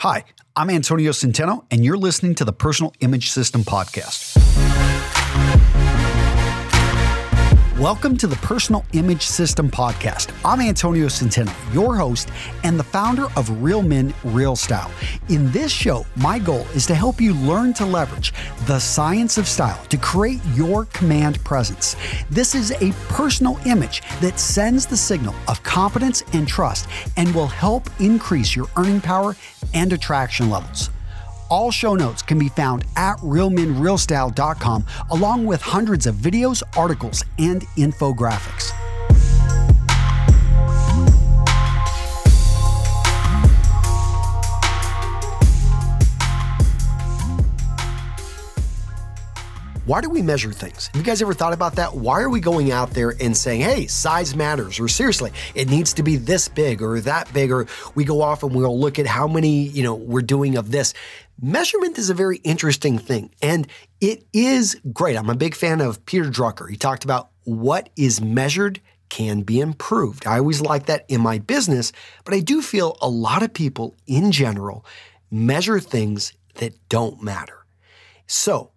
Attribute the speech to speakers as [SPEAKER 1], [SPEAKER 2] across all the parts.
[SPEAKER 1] Hi, I'm Antonio Centeno, and you're listening to the Personal Image System Podcast. Welcome to the Personal Image System Podcast. I'm Antonio Centeno, your host and the founder of Real Men, Real Style. In this show, my goal is to help you learn to leverage the science of style to create your command presence. This is a personal image that sends the signal of confidence and trust and will help increase your earning power and attraction levels. All show notes can be found at realmenrealstyle.com, along with hundreds of videos, articles, and infographics. Why do we measure things? Have you guys ever thought about that? Why are we going out there and saying, hey, size matters, or seriously, it needs to be this big or that big, or we go off and we'll look at how many, you know, we're doing of this. Measurement is a very interesting thing, and it is great. I'm a big fan of Peter Drucker. He talked about what is measured can be improved. I always like that in my business, but I do feel a lot of people in general measure things that don't matter. So,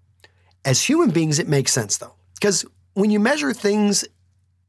[SPEAKER 1] as human beings, it makes sense though, because when you measure things,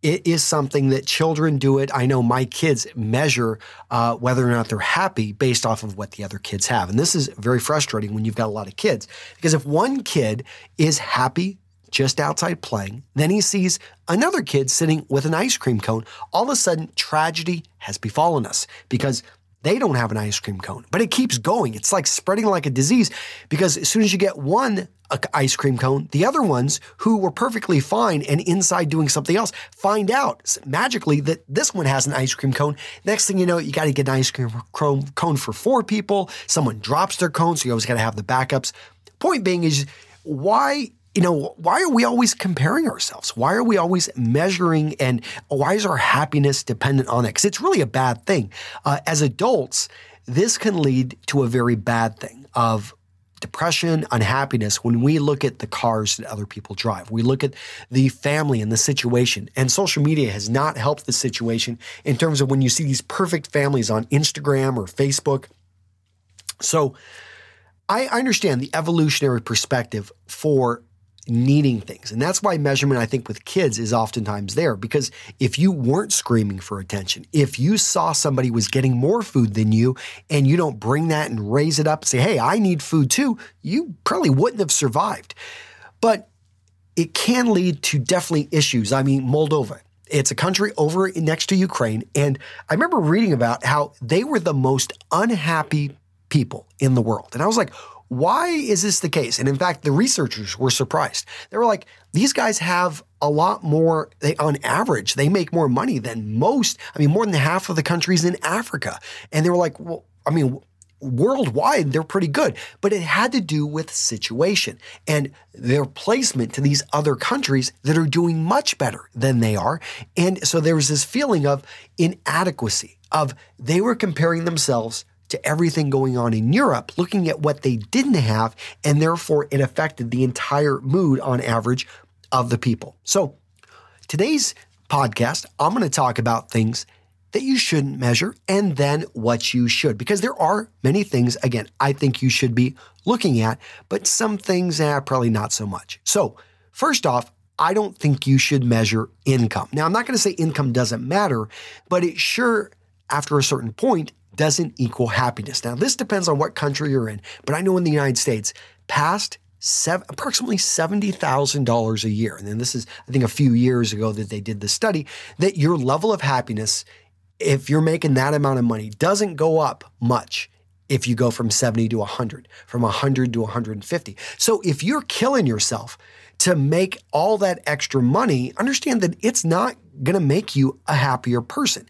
[SPEAKER 1] it is something that children do it. I know my kids measure uh, whether or not they're happy based off of what the other kids have. And this is very frustrating when you've got a lot of kids, because if one kid is happy just outside playing, then he sees another kid sitting with an ice cream cone, all of a sudden tragedy has befallen us because they don't have an ice cream cone, but it keeps going. It's like spreading like a disease because as soon as you get one ice cream cone, the other ones who were perfectly fine and inside doing something else find out magically that this one has an ice cream cone. Next thing you know, you got to get an ice cream cone for four people. Someone drops their cone, so you always got to have the backups. Point being is why you know, why are we always comparing ourselves? Why are we always measuring and why is our happiness dependent on it? Because it's really a bad thing. Uh, as adults, this can lead to a very bad thing of depression, unhappiness when we look at the cars that other people drive. We look at the family and the situation. And social media has not helped the situation in terms of when you see these perfect families on Instagram or Facebook. So I understand the evolutionary perspective for needing things. And that's why measurement, I think, with kids is oftentimes there. Because if you weren't screaming for attention, if you saw somebody was getting more food than you and you don't bring that and raise it up and say, hey, I need food too, you probably wouldn't have survived. But it can lead to definitely issues. I mean, Moldova. It's a country over next to Ukraine. And I remember reading about how they were the most unhappy people in the world. And I was like, why is this the case? And in fact, the researchers were surprised. They were like, these guys have a lot more, they, on average, they make more money than most, I mean, more than half of the countries in Africa. And they were like, well, I mean, worldwide, they're pretty good. But it had to do with situation and their placement to these other countries that are doing much better than they are. And so there was this feeling of inadequacy, of they were comparing themselves to everything going on in Europe, looking at what they didn't have, and therefore it affected the entire mood on average of the people. So, today's podcast, I'm going to talk about things that you shouldn't measure and then what you should, because there are many things, again, I think you should be looking at, but some things, eh, probably not so much. So, first off, I don't think you should measure income. Now, I'm not going to say income doesn't matter, but it sure, after a certain point, doesn't equal happiness. Now, this depends on what country you're in, but I know in the United States, past seven, approximately $70,000 a year, and then this is, I think, a few years ago that they did the study, that your level of happiness, if you're making that amount of money, doesn't go up much if you go from 70 to 100, from 100 to 150. So if you're killing yourself to make all that extra money, understand that it's not going to make you a happier person.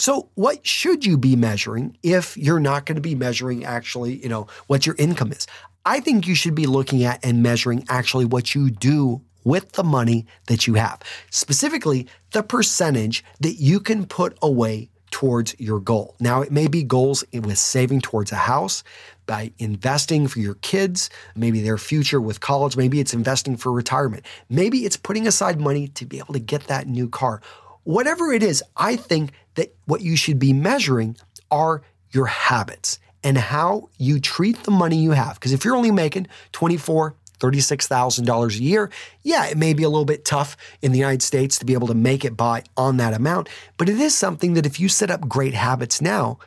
[SPEAKER 1] So, what should you be measuring if you're not going to be measuring actually, you know, what your income is? I think you should be looking at and measuring actually what you do with the money that you have, specifically the percentage that you can put away towards your goal. Now, it may be goals with saving towards a house, by investing for your kids, maybe their future with college, maybe it's investing for retirement, maybe it's putting aside money to be able to get that new car Whatever it is, I think that what you should be measuring are your habits and how you treat the money you have. Because if you're only making 24, $36,000 a year. Yeah, it may be a little bit tough in the United States to be able to make it by on that amount, but it is something that if you set up great habits now,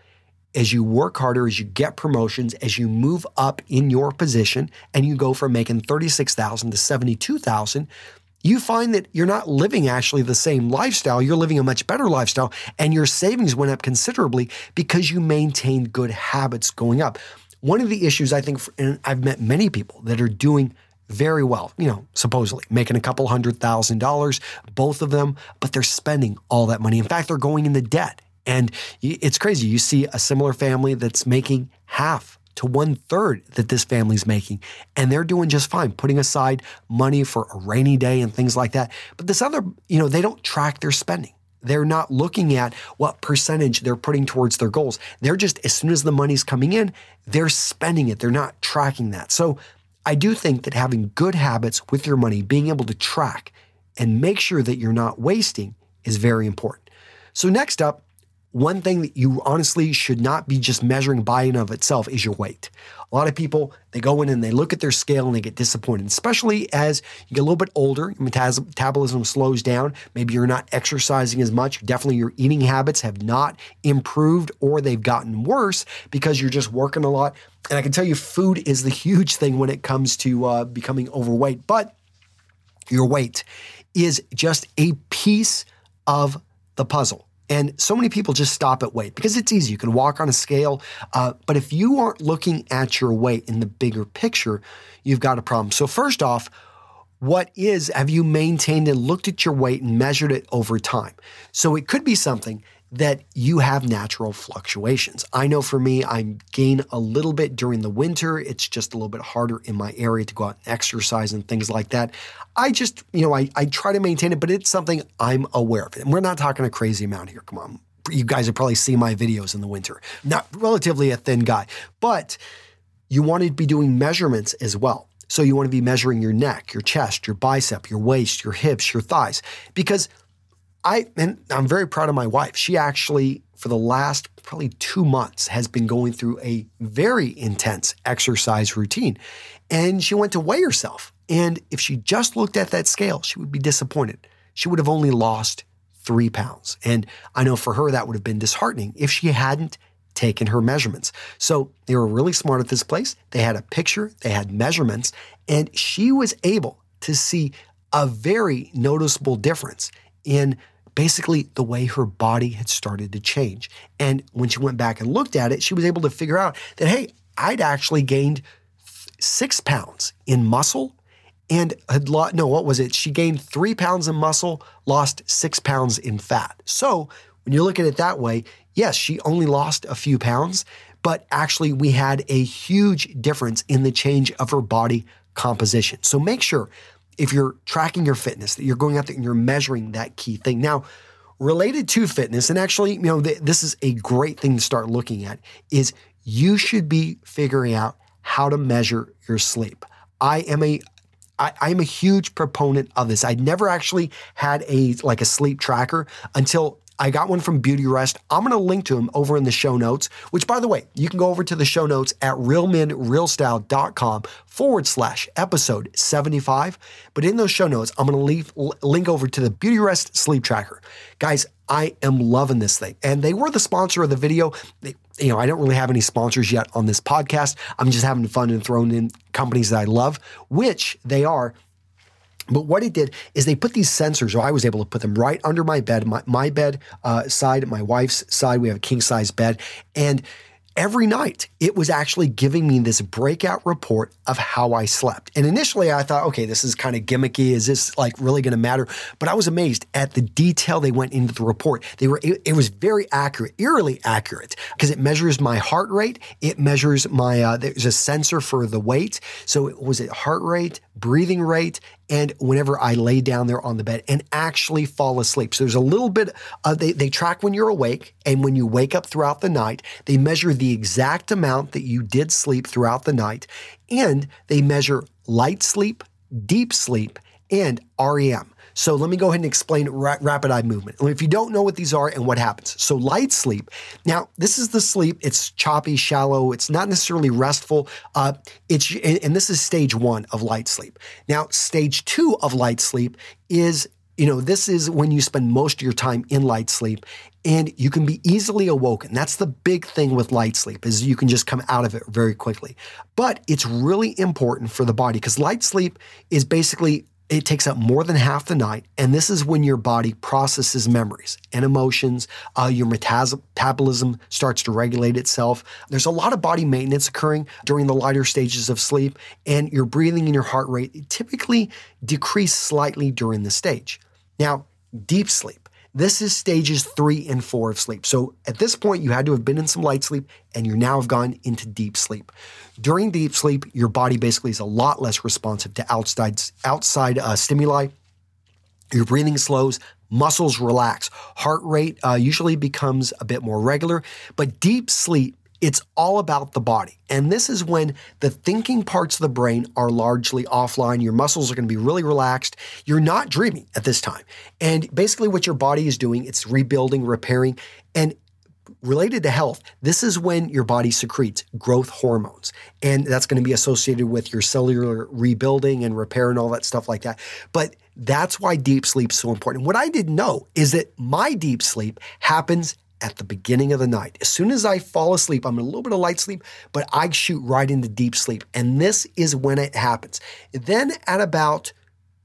[SPEAKER 1] as you work harder, as you get promotions, as you move up in your position and you go from making 36,000 to 72,000, you find that you're not living actually the same lifestyle. You're living a much better lifestyle, and your savings went up considerably because you maintained good habits going up. One of the issues I think, and I've met many people that are doing very well, you know, supposedly making a couple hundred thousand dollars, both of them, but they're spending all that money. In fact, they're going into debt. And it's crazy. You see a similar family that's making half to one third that this family's making. And they're doing just fine, putting aside money for a rainy day and things like that. But this other, you know, they don't track their spending. They're not looking at what percentage they're putting towards their goals. They're just, as soon as the money's coming in, they're spending it. They're not tracking that. So I do think that having good habits with your money, being able to track and make sure that you're not wasting is very important. So, next up, one thing that you honestly should not be just measuring by and of itself is your weight. A lot of people, they go in and they look at their scale and they get disappointed, especially as you get a little bit older, your metabolism slows down. Maybe you're not exercising as much. Definitely your eating habits have not improved or they've gotten worse because you're just working a lot. And I can tell you, food is the huge thing when it comes to uh, becoming overweight. But your weight is just a piece of the puzzle. And so many people just stop at weight because it's easy. You can walk on a scale. Uh, but if you aren't looking at your weight in the bigger picture, you've got a problem. So, first off, what is, have you maintained and looked at your weight and measured it over time? So, it could be something that you have natural fluctuations. I know for me, I gain a little bit during the winter. It's just a little bit harder in my area to go out and exercise and things like that. I just, you know, I, I try to maintain it, but it's something I'm aware of. And we're not talking a crazy amount here. Come on. You guys have probably seen my videos in the winter. Not relatively a thin guy, but you want to be doing measurements as well. So you want to be measuring your neck, your chest, your bicep, your waist, your hips, your thighs, because I and I'm very proud of my wife. She actually for the last probably 2 months has been going through a very intense exercise routine. And she went to weigh herself. And if she just looked at that scale, she would be disappointed. She would have only lost 3 pounds. And I know for her that would have been disheartening if she hadn't taken her measurements. So they were really smart at this place. They had a picture, they had measurements, and she was able to see a very noticeable difference in basically the way her body had started to change. And when she went back and looked at it, she was able to figure out that, hey, I'd actually gained six pounds in muscle and had lost, no, what was it? She gained three pounds in muscle, lost six pounds in fat. So when you look at it that way, yes, she only lost a few pounds, but actually we had a huge difference in the change of her body composition. So make sure if you're tracking your fitness, that you're going out there and you're measuring that key thing. Now, related to fitness, and actually, you know, th- this is a great thing to start looking at, is you should be figuring out how to measure your sleep. I am a I, I'm a huge proponent of this. I never actually had a like a sleep tracker until I got one from Beautyrest. I'm going to link to them over in the show notes, which, by the way, you can go over to the show notes at realmenrealstyle.com forward slash episode 75. But in those show notes, I'm going to leave link over to the Beautyrest sleep tracker. Guys, I am loving this thing. And they were the sponsor of the video. They, you know, I don't really have any sponsors yet on this podcast. I'm just having fun and throwing in companies that I love, which they are but what it did is they put these sensors, or I was able to put them right under my bed, my, my bed uh, side, my wife's side. We have a king size bed. And every night it was actually giving me this breakout report of how I slept. And initially I thought, okay, this is kind of gimmicky. Is this like really going to matter? But I was amazed at the detail they went into the report. They were it, it was very accurate, eerily accurate, because it measures my heart rate. It measures my uh, there's a sensor for the weight. So it was it heart rate, breathing rate, and whenever I lay down there on the bed and actually fall asleep. So there's a little bit they, they track when you're awake and when you wake up throughout the night. They measure the exact amount that you did sleep throughout the night and they measure light sleep, deep sleep, and REM. So let me go ahead and explain ra- rapid eye movement. If you don't know what these are and what happens. So light sleep. Now, this is the sleep. It's choppy, shallow. It's not necessarily restful. Uh, it's and this is stage one of light sleep. Now, stage two of light sleep is you know, this is when you spend most of your time in light sleep and you can be easily awoken. That's the big thing with light sleep is you can just come out of it very quickly. But it's really important for the body because light sleep is basically it takes up more than half the night, and this is when your body processes memories and emotions. Uh, your metabolism starts to regulate itself. There's a lot of body maintenance occurring during the lighter stages of sleep, and your breathing and your heart rate typically decrease slightly during the stage. Now, deep sleep. This is stages three and four of sleep. So at this point, you had to have been in some light sleep and you now have gone into deep sleep. During deep sleep, your body basically is a lot less responsive to outside, outside uh, stimuli. Your breathing slows, muscles relax, heart rate uh, usually becomes a bit more regular. But deep sleep it's all about the body. And this is when the thinking parts of the brain are largely offline. Your muscles are going to be really relaxed. You're not dreaming at this time. And basically, what your body is doing, it's rebuilding, repairing. And related to health, this is when your body secretes growth hormones. And that's going to be associated with your cellular rebuilding and repair and all that stuff like that. But that's why deep sleep is so important. What I didn't know is that my deep sleep happens at the beginning of the night. As soon as I fall asleep, I'm in a little bit of light sleep, but I shoot right into deep sleep. And this is when it happens. Then at about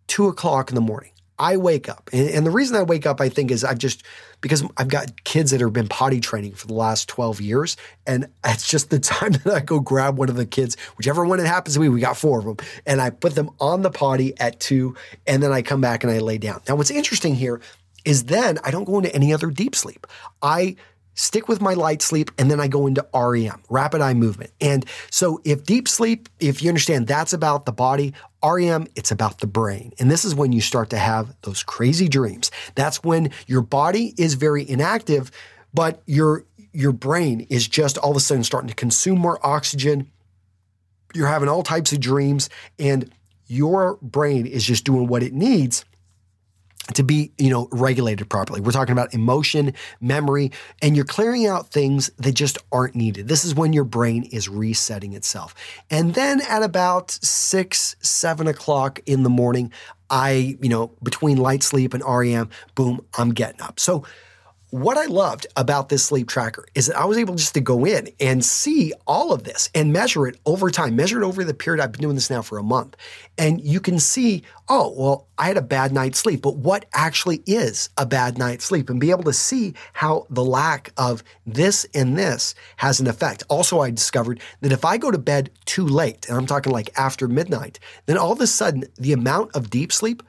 [SPEAKER 1] two o'clock in the morning, I wake up. And, the reason I wake up, I think, is I've just, because I've got kids that have been potty training for the last 12 years. And it's just the time that I go grab one of the kids, whichever one it happens to be, we got four of them, and I put them on the potty at two. And then I come back and I lay down. Now, what's interesting here is then I don't go into any other deep sleep. I stick with my light sleep and then I go into REM, rapid eye movement. And so if deep sleep, if you understand that's about the body, REM, it's about the brain. And this is when you start to have those crazy dreams. That's when your body is very inactive, but your your brain is just all of a sudden starting to consume more oxygen. You're having all types of dreams and your brain is just doing what it needs to be, you know, regulated properly. We're talking about emotion, memory, and you're clearing out things that just aren't needed. This is when your brain is resetting itself. And then at about six, seven o'clock in the morning, I, you know, between light sleep and REM, boom, I'm getting up. So what I loved about this sleep tracker is that I was able just to go in and see all of this and measure it over time, measure it over the period I've been doing this now for a month. And you can see, oh, well, I had a bad night's sleep, but what actually is a bad night's sleep and be able to see how the lack of this and this has an effect. Also, I discovered that if I go to bed too late, and I'm talking like after midnight, then all of a sudden the amount of deep sleep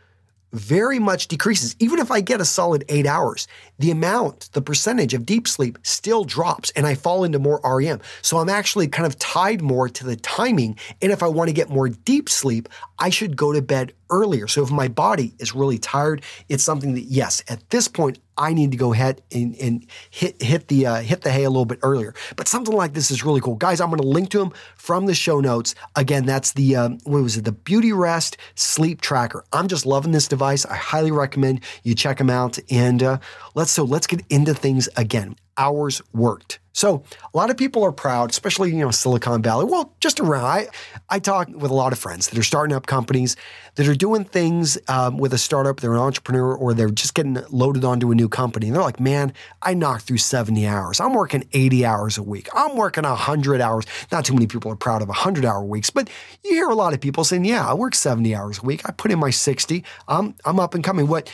[SPEAKER 1] very much decreases. Even if I get a solid eight hours, the amount, the percentage of deep sleep still drops and I fall into more REM. So I'm actually kind of tied more to the timing. And if I want to get more deep sleep, I should go to bed earlier. So if my body is really tired, it's something that, yes, at this point, I need to go ahead and, and hit hit the uh, hit the hay a little bit earlier. But something like this is really cool, guys. I'm going to link to them from the show notes. Again, that's the um, what was it? The Beautyrest Sleep Tracker. I'm just loving this device. I highly recommend you check them out. And uh, let's so let's get into things again. Hours worked. So a lot of people are proud, especially you know Silicon Valley. Well, just around. I I talk with a lot of friends that are starting up companies that are doing things um, with a startup. They're an entrepreneur or they're just getting loaded onto a new company. And they're like, man, I knocked through 70 hours. I'm working 80 hours a week. I'm working 100 hours. Not too many people are proud of 100 hour weeks, but you hear a lot of people saying, yeah, I work 70 hours a week. I put in my 60. I'm I'm up and coming. What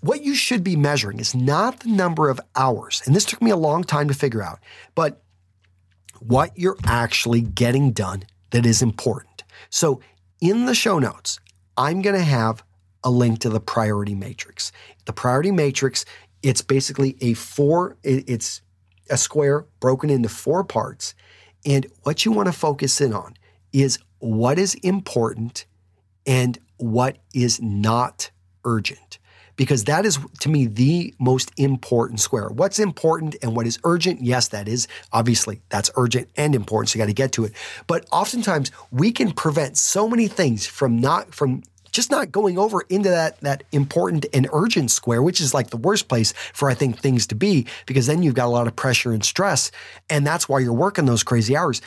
[SPEAKER 1] what you should be measuring is not the number of hours, and this took me a long time to figure out, but what you're actually getting done that is important. So, in the show notes, I'm going to have a link to the priority matrix. The priority matrix, it's basically a four, it's a square broken into four parts. And what you want to focus in on is what is important and what is not urgent because that is to me the most important square. What's important and what is urgent? Yes, that is obviously that's urgent and important. So you got to get to it. But oftentimes we can prevent so many things from not from just not going over into that that important and urgent square, which is like the worst place for I think things to be because then you've got a lot of pressure and stress, and that's why you're working those crazy hours.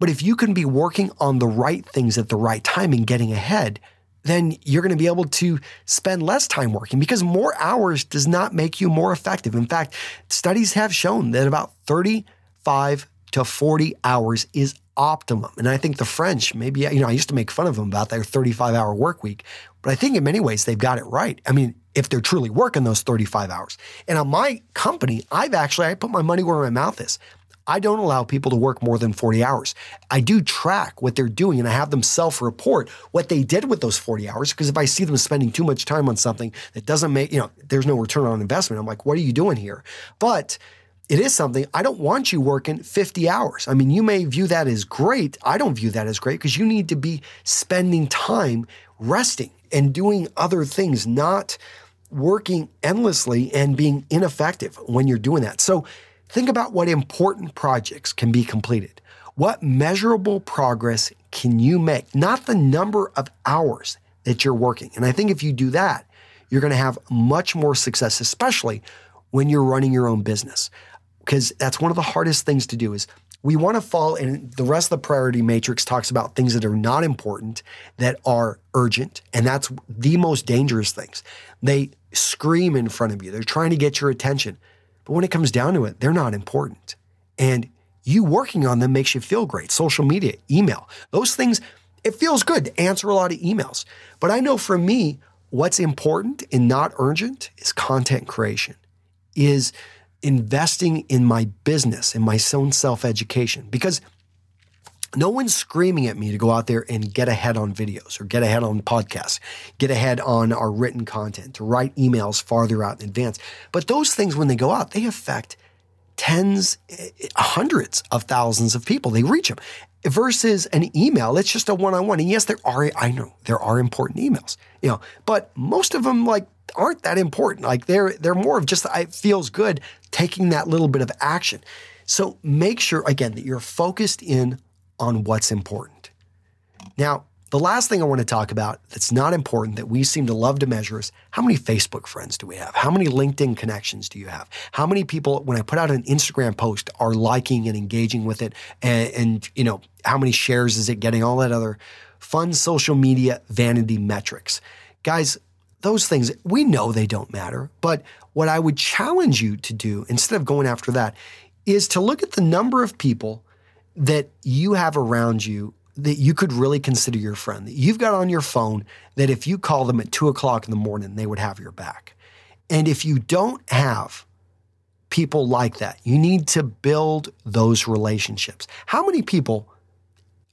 [SPEAKER 1] But if you can be working on the right things at the right time and getting ahead, then you're going to be able to spend less time working because more hours does not make you more effective. In fact, studies have shown that about 35 to 40 hours is optimum. And I think the French, maybe, you know, I used to make fun of them about their 35 hour work week, but I think in many ways they've got it right. I mean, if they're truly working those 35 hours. And on my company, I've actually, I put my money where my mouth is. I don't allow people to work more than 40 hours. I do track what they're doing and I have them self report what they did with those 40 hours. Because if I see them spending too much time on something that doesn't make, you know, there's no return on investment, I'm like, what are you doing here? But it is something I don't want you working 50 hours. I mean, you may view that as great. I don't view that as great because you need to be spending time resting and doing other things, not working endlessly and being ineffective when you're doing that. So think about what important projects can be completed. What measurable progress can you make? Not the number of hours that you're working. And I think if you do that, you're going to have much more success, especially when you're running your own business because that's one of the hardest things to do is we want to fall and the rest of the priority matrix talks about things that are not important that are urgent and that's the most dangerous things they scream in front of you they're trying to get your attention but when it comes down to it they're not important. And you working on them makes you feel great. Social media email those things it feels good to answer a lot of emails. But i know for me what's important and not urgent is content creation is investing in my business and my own self education because no one's screaming at me to go out there and get ahead on videos or get ahead on podcasts, get ahead on our written content, to write emails farther out in advance. But those things, when they go out, they affect tens, eh, hundreds of thousands of people. They reach them versus an email. It's just a one on one. And yes, there are, I know there are important emails, you know, but most of them like aren't that important. Like they're, they're more of just, it feels good taking that little bit of action. So make sure, again, that you're focused in on what's important. Now, the last thing I want to talk about that's not important that we seem to love to measure is how many Facebook friends do we have? How many LinkedIn connections do you have? How many people, when I put out an Instagram post, are liking and engaging with it? And, and you know, how many shares is it getting? All that other fun social media vanity metrics. Guys, those things, we know they don't matter. But what I would challenge you to do instead of going after that is to look at the number of people that you have around you that you could really consider your friend, that you've got on your phone, that if you call them at two o'clock in the morning, they would have your back. And if you don't have people like that, you need to build those relationships. How many people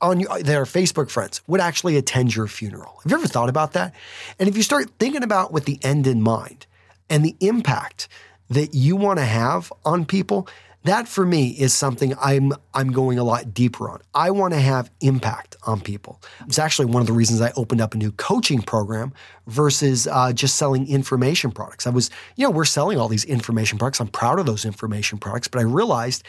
[SPEAKER 1] on your, that are Facebook friends would actually attend your funeral? Have you ever thought about that? And if you start thinking about with the end in mind and the impact that you want to have on people, that for me is something I'm I'm going a lot deeper on. I want to have impact on people. It's actually one of the reasons I opened up a new coaching program versus uh, just selling information products. I was, you know, we're selling all these information products. I'm proud of those information products, but I realized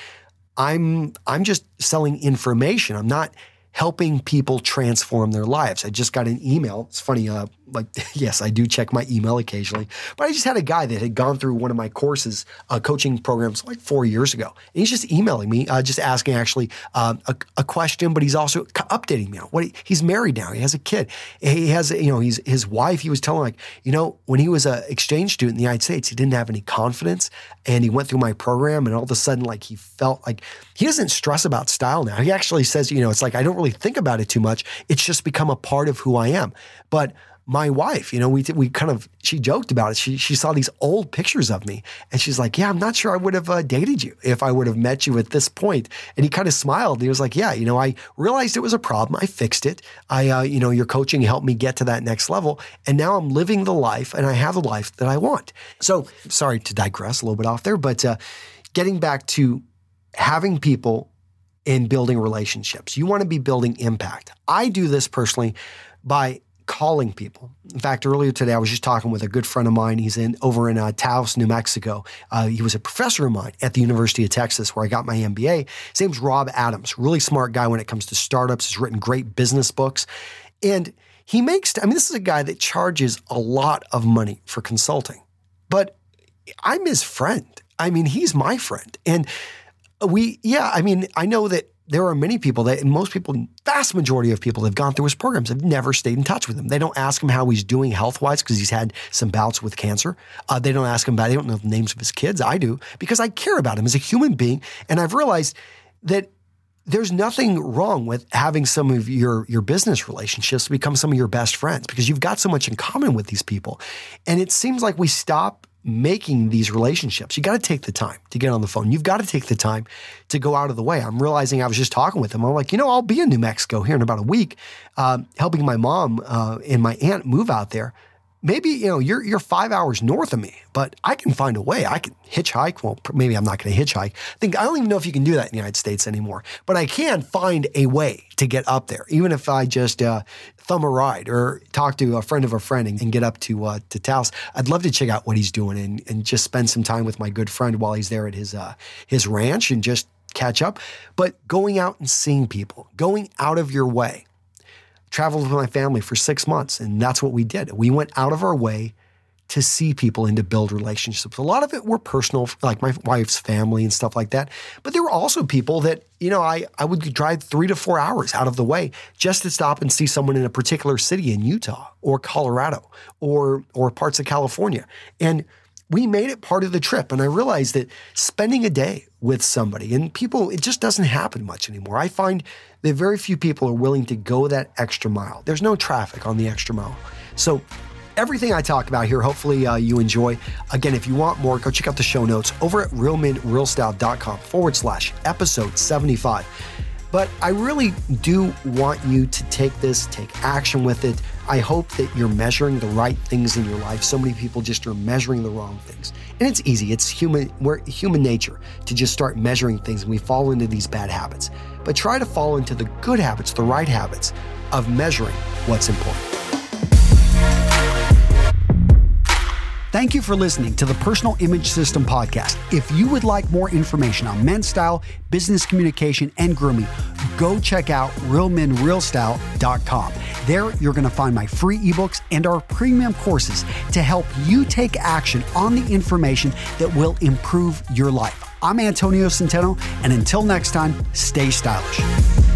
[SPEAKER 1] I'm I'm just selling information. I'm not helping people transform their lives. I just got an email. It's funny, uh, like, yes, I do check my email occasionally, but I just had a guy that had gone through one of my courses, uh, coaching programs like four years ago. And he's just emailing me, uh, just asking actually um, a, a, question, but he's also updating me on what he, he's married now. He has a kid. He has, you know, he's his wife. He was telling like, you know, when he was an exchange student in the United States, he didn't have any confidence, and he went through my program, and all of a sudden, like, he felt like he doesn't stress about style now. He actually says, you know, it's like I don't really think about it too much. It's just become a part of who I am. But my wife, you know, we we kind of she joked about it. She she saw these old pictures of me, and she's like, "Yeah, I'm not sure I would have uh, dated you if I would have met you at this point." And he kind of smiled. And he was like, "Yeah, you know, I realized it was a problem. I fixed it. I, uh, you know, your coaching helped me get to that next level, and now I'm living the life, and I have the life that I want." So, sorry to digress a little bit off there, but uh, getting back to having people in building relationships. You want to be building impact. I do this personally by calling people. In fact, earlier today, I was just talking with a good friend of mine. He's in over in uh, Taos, New Mexico. Uh, he was a professor of mine at the University of Texas, where I got my MBA. His name's Rob Adams. Really smart guy when it comes to startups. Has written great business books, and he makes, I mean, this is a guy that charges a lot of money for consulting, but I'm his friend. I mean, he's my friend. And we, yeah, I mean, I know that there are many people that, most people, vast majority of people that have gone through his programs have never stayed in touch with him. They don't ask him how he's doing health wise because he's had some bouts with cancer. Uh, they don't ask him about, they don't know the names of his kids. I do because I care about him as a human being. And I've realized that there's nothing wrong with having some of your your business relationships become some of your best friends because you've got so much in common with these people. And it seems like we stop making these relationships. You got to take the time to get on the phone. You've got to take the time to go out of the way. I'm realizing I was just talking with him. I'm like, you know, I'll be in New Mexico here in about a week, uh, helping my mom uh, and my aunt move out there maybe you know you're you're five hours north of me, but I can find a way. I can hitchhike. Well, maybe I'm not going to hitchhike. I think I don't even know if you can do that in the United States anymore. But I can find a way to get up there, even if I just uh, thumb a ride or talk to a friend of a friend and, and get up to uh, to Taos. I'd love to check out what he's doing and, and just spend some time with my good friend while he's there at his uh, his ranch and just catch up. But going out and seeing people, going out of your way traveled with my family for six months, and that's what we did. We went out of our way to see people and to build relationships. A lot of it were personal, like my wife's family and stuff like that. But there were also people that, you know, I, I would drive three to four hours out of the way just to stop and see someone in a particular city in Utah or Colorado or or parts of California. And we made it part of the trip. And I realized that spending a day with somebody and people, it just doesn't happen much anymore. I find that very few people are willing to go that extra mile. There's no traffic on the extra mile. So, everything I talk about here, hopefully uh, you enjoy. Again, if you want more, go check out the show notes over at realmenrealstyle.com forward slash episode 75. But I really do want you to take this, take action with it. I hope that you're measuring the right things in your life. So many people just are measuring the wrong things. And it's easy. It's human we're human nature to just start measuring things and we fall into these bad habits. But try to fall into the good habits, the right habits of measuring what's important. Thank you for listening to the Personal Image System podcast. If you would like more information on men's style, business communication, and grooming, go check out realmenrealstyle.com. There, you're going to find my free ebooks and our premium courses to help you take action on the information that will improve your life. I'm Antonio Centeno, and until next time, stay stylish.